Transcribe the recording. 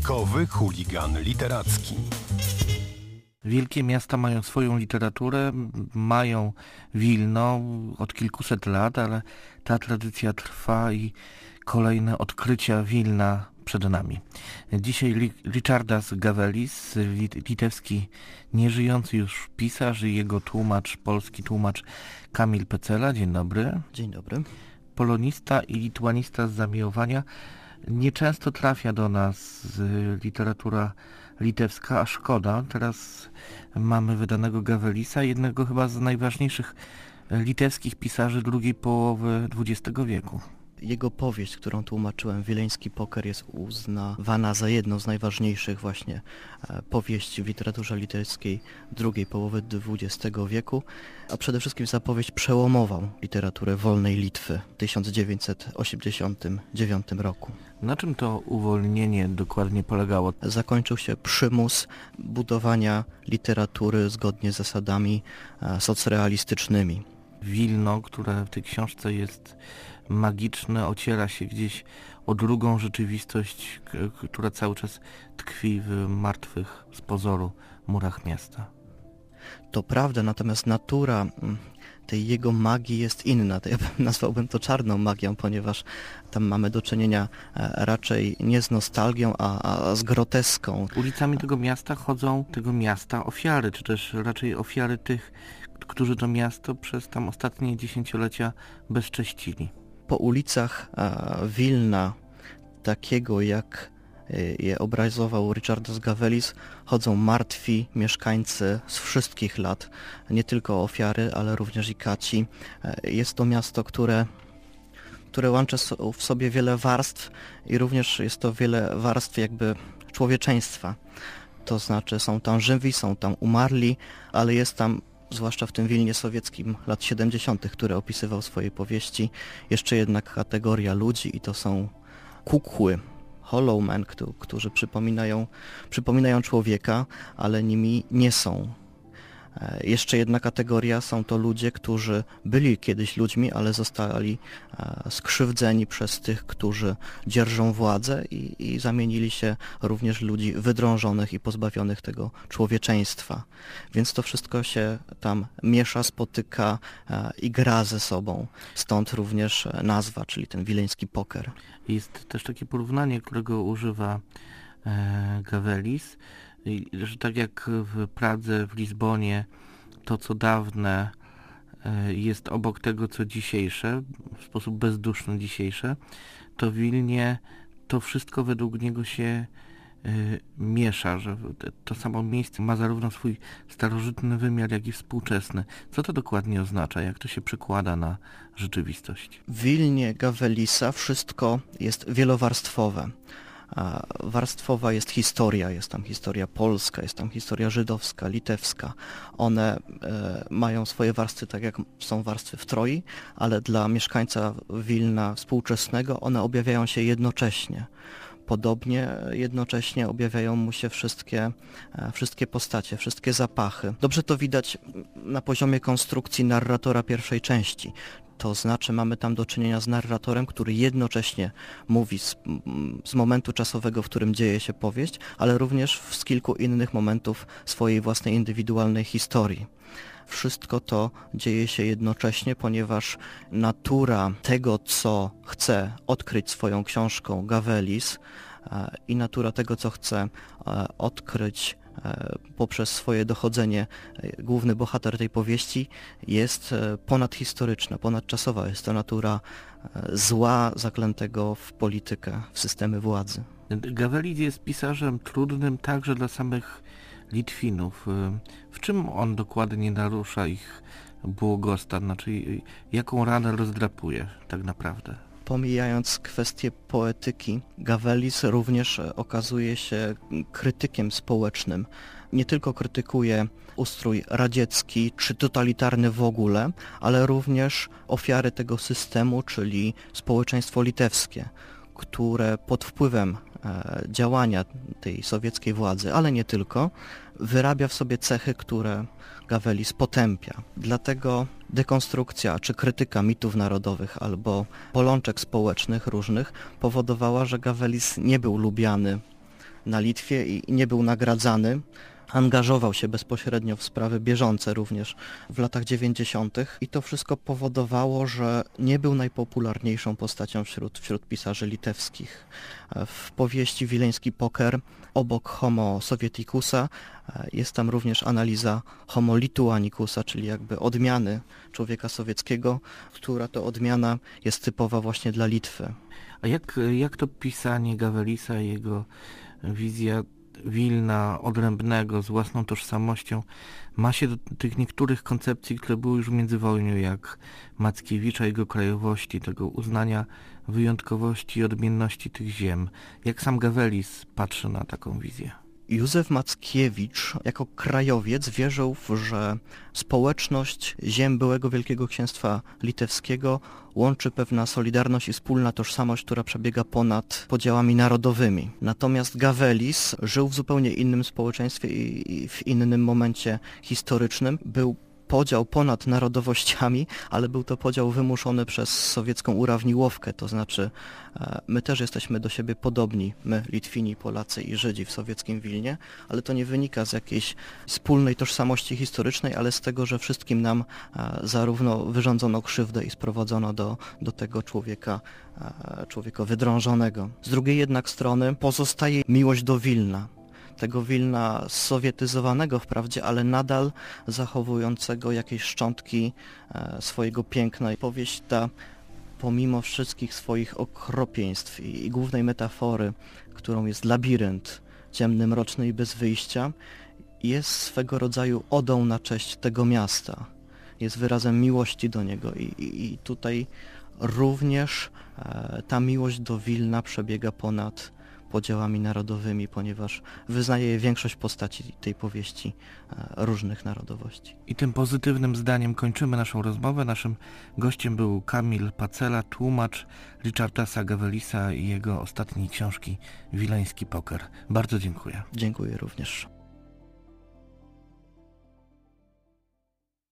Bajkowy chuligan literacki. Wielkie miasta mają swoją literaturę, mają Wilno od kilkuset lat, ale ta tradycja trwa i kolejne odkrycia Wilna przed nami. Dzisiaj Richardas Gavelis, litewski nieżyjący już pisarz i jego tłumacz, polski tłumacz Kamil Pecela. Dzień dobry. Dzień dobry. Polonista i lituanista z zamiłowania. Nieczęsto trafia do nas literatura litewska, a szkoda. Teraz mamy wydanego Gavelisa, jednego chyba z najważniejszych litewskich pisarzy drugiej połowy XX wieku. Jego powieść, którą tłumaczyłem, Wileński Poker, jest uznawana za jedną z najważniejszych właśnie e, powieści w literaturze litewskiej drugiej połowy XX wieku, a przede wszystkim za powieść przełomową literaturę wolnej Litwy w 1989 roku. Na czym to uwolnienie dokładnie polegało? Zakończył się przymus budowania literatury zgodnie z zasadami e, socrealistycznymi. Wilno, które w tej książce jest magiczne, ociera się gdzieś o drugą rzeczywistość, która cały czas tkwi w martwych z pozoru murach miasta. To prawda, natomiast natura mm, tej jego magii jest inna. To ja nazwałbym to czarną magią, ponieważ tam mamy do czynienia e, raczej nie z nostalgią, a, a z groteską. Ulicami tego miasta chodzą tego miasta ofiary, czy też raczej ofiary tych, którzy to miasto przez tam ostatnie dziesięciolecia bezcześcili po ulicach Wilna, takiego jak e, je obrazował Richard Gavelis, chodzą martwi mieszkańcy z wszystkich lat, nie tylko ofiary, ale również i kaci. E, jest to miasto, które które łączy w sobie wiele warstw i również jest to wiele warstw jakby człowieczeństwa. To znaczy są tam żywi, są tam umarli, ale jest tam zwłaszcza w tym Wilnie sowieckim lat 70., które opisywał w swojej powieści, jeszcze jednak kategoria ludzi i to są kukły, hollow men, którzy przypominają, przypominają człowieka, ale nimi nie są. E, jeszcze jedna kategoria są to ludzie, którzy byli kiedyś ludźmi, ale zostali e, skrzywdzeni przez tych, którzy dzierżą władzę i, i zamienili się również ludzi wydrążonych i pozbawionych tego człowieczeństwa. Więc to wszystko się tam miesza, spotyka e, i gra ze sobą. Stąd również nazwa, czyli ten wileński poker. Jest też takie porównanie, którego używa Gavelis, że tak jak w Pradze, w Lizbonie, to co dawne e, jest obok tego, co dzisiejsze, w sposób bezduszny dzisiejsze, to Wilnie to wszystko według niego się e, miesza, że to samo miejsce ma zarówno swój starożytny wymiar, jak i współczesny. Co to dokładnie oznacza? Jak to się przekłada na rzeczywistość? W Wilnie Gavelisa wszystko jest wielowarstwowe warstwowa jest historia, jest tam historia polska, jest tam historia żydowska, litewska. One e, mają swoje warstwy tak jak są warstwy w Troi, ale dla mieszkańca Wilna współczesnego one objawiają się jednocześnie podobnie jednocześnie objawiają mu się wszystkie, e, wszystkie postacie, wszystkie zapachy. Dobrze to widać na poziomie konstrukcji narratora pierwszej części, to znaczy mamy tam do czynienia z narratorem, który jednocześnie mówi z, z, momentu czasowego, w którym dzieje się powieść, ale również z kilku innych momentów swojej własnej indywidualnej historii. Wszystko to dzieje się jednocześnie, ponieważ natura tego, co chce odkryć swoją książką Gavelis e, i natura tego, co chce e, odkryć poprzez swoje dochodzenie e, główny bohater tej powieści jest e, ponadhistoryczna, ponadczasowa. Jest to natura zła zaklętego w politykę, w systemy władzy. Gawelit jest pisarzem trudnym także dla samych Litwinów. W czym on dokładnie narusza ich błogostan? Znaczy, jaką ranę rozdrapuje tak naprawdę? Pomijając kwestię poetyki, Gawelis również okazuje się krytykiem społecznym. Nie tylko krytykuje ustrój radziecki czy totalitarny w ogóle, ale również ofiary tego systemu, czyli społeczeństwo litewskie, które pod wpływem e, działania tej sowieckiej władzy, ale nie tylko, wyrabia w sobie cechy, które Gawelis potępia. Dlatego dekonstrukcja czy krytyka mitów narodowych albo polączek społecznych różnych powodowała, że Gawelis nie był lubiany na Litwie i nie był nagradzany. Angażował się bezpośrednio w sprawy bieżące również w latach 90. i to wszystko powodowało, że nie był najpopularniejszą postacią wśród, wśród pisarzy litewskich. W powieści Wileński Poker obok Homo Sovieticusa jest tam również analiza Homo Lituanicusa, czyli jakby odmiany człowieka sowieckiego, która to odmiana jest typowa właśnie dla Litwy. A jak, jak to pisanie Gawelisa i jego wizja Wilna, odrębnego, z własną tożsamością, ma się do tych niektórych koncepcji, które były już w międzywojniu, jak Mackiewicza, jego krajowości, tego uznania wyjątkowości i odmienności tych ziem. Jak sam Gawelis patrzy na taką wizję? Józef Mackiewicz jako krajowiec wierzył, że społeczność ziem byłego Wielkiego Księstwa Litewskiego łączy pewna solidarność i wspólna tożsamość, która przebiega ponad podziałami narodowymi. Natomiast Gawelis żył w zupełnie innym społeczeństwie i w innym momencie historycznym. Był podział ponad narodowościami, ale był to podział wymuszony przez sowiecką urawniłowkę, to znaczy e, my też jesteśmy do siebie podobni, my Litwini, Polacy i Żydzi w sowieckim Wilnie, ale to nie wynika z jakiejś wspólnej tożsamości historycznej, ale z tego, że wszystkim nam e, zarówno wyrządzono krzywdę i sprowadzono do, do tego człowieka, e, człowieka wydrążonego. Z drugiej jednak strony pozostaje miłość do Wilna, tego Wilna sowietyzowanego wprawdzie, ale nadal zachowującego jakieś szczątki e, swojego piękna. I powieść ta pomimo wszystkich swoich okropieństw i, i głównej metafory, którą jest labirynt, ciemny, mroczny i bez wyjścia, jest swego rodzaju odą na cześć tego miasta. Jest wyrazem miłości do niego i, i, i tutaj również e, ta miłość do Wilna przebiega ponad podziałami narodowymi, ponieważ wyznaje większość postaci tej powieści e, różnych narodowości. I tym pozytywnym zdaniem kończymy naszą rozmowę. Naszym gościem był Kamil Pacela, tłumacz Richardasa Gavelisa i jego ostatniej książki Wileński Poker. Bardzo dziękuję. Dziękuję również.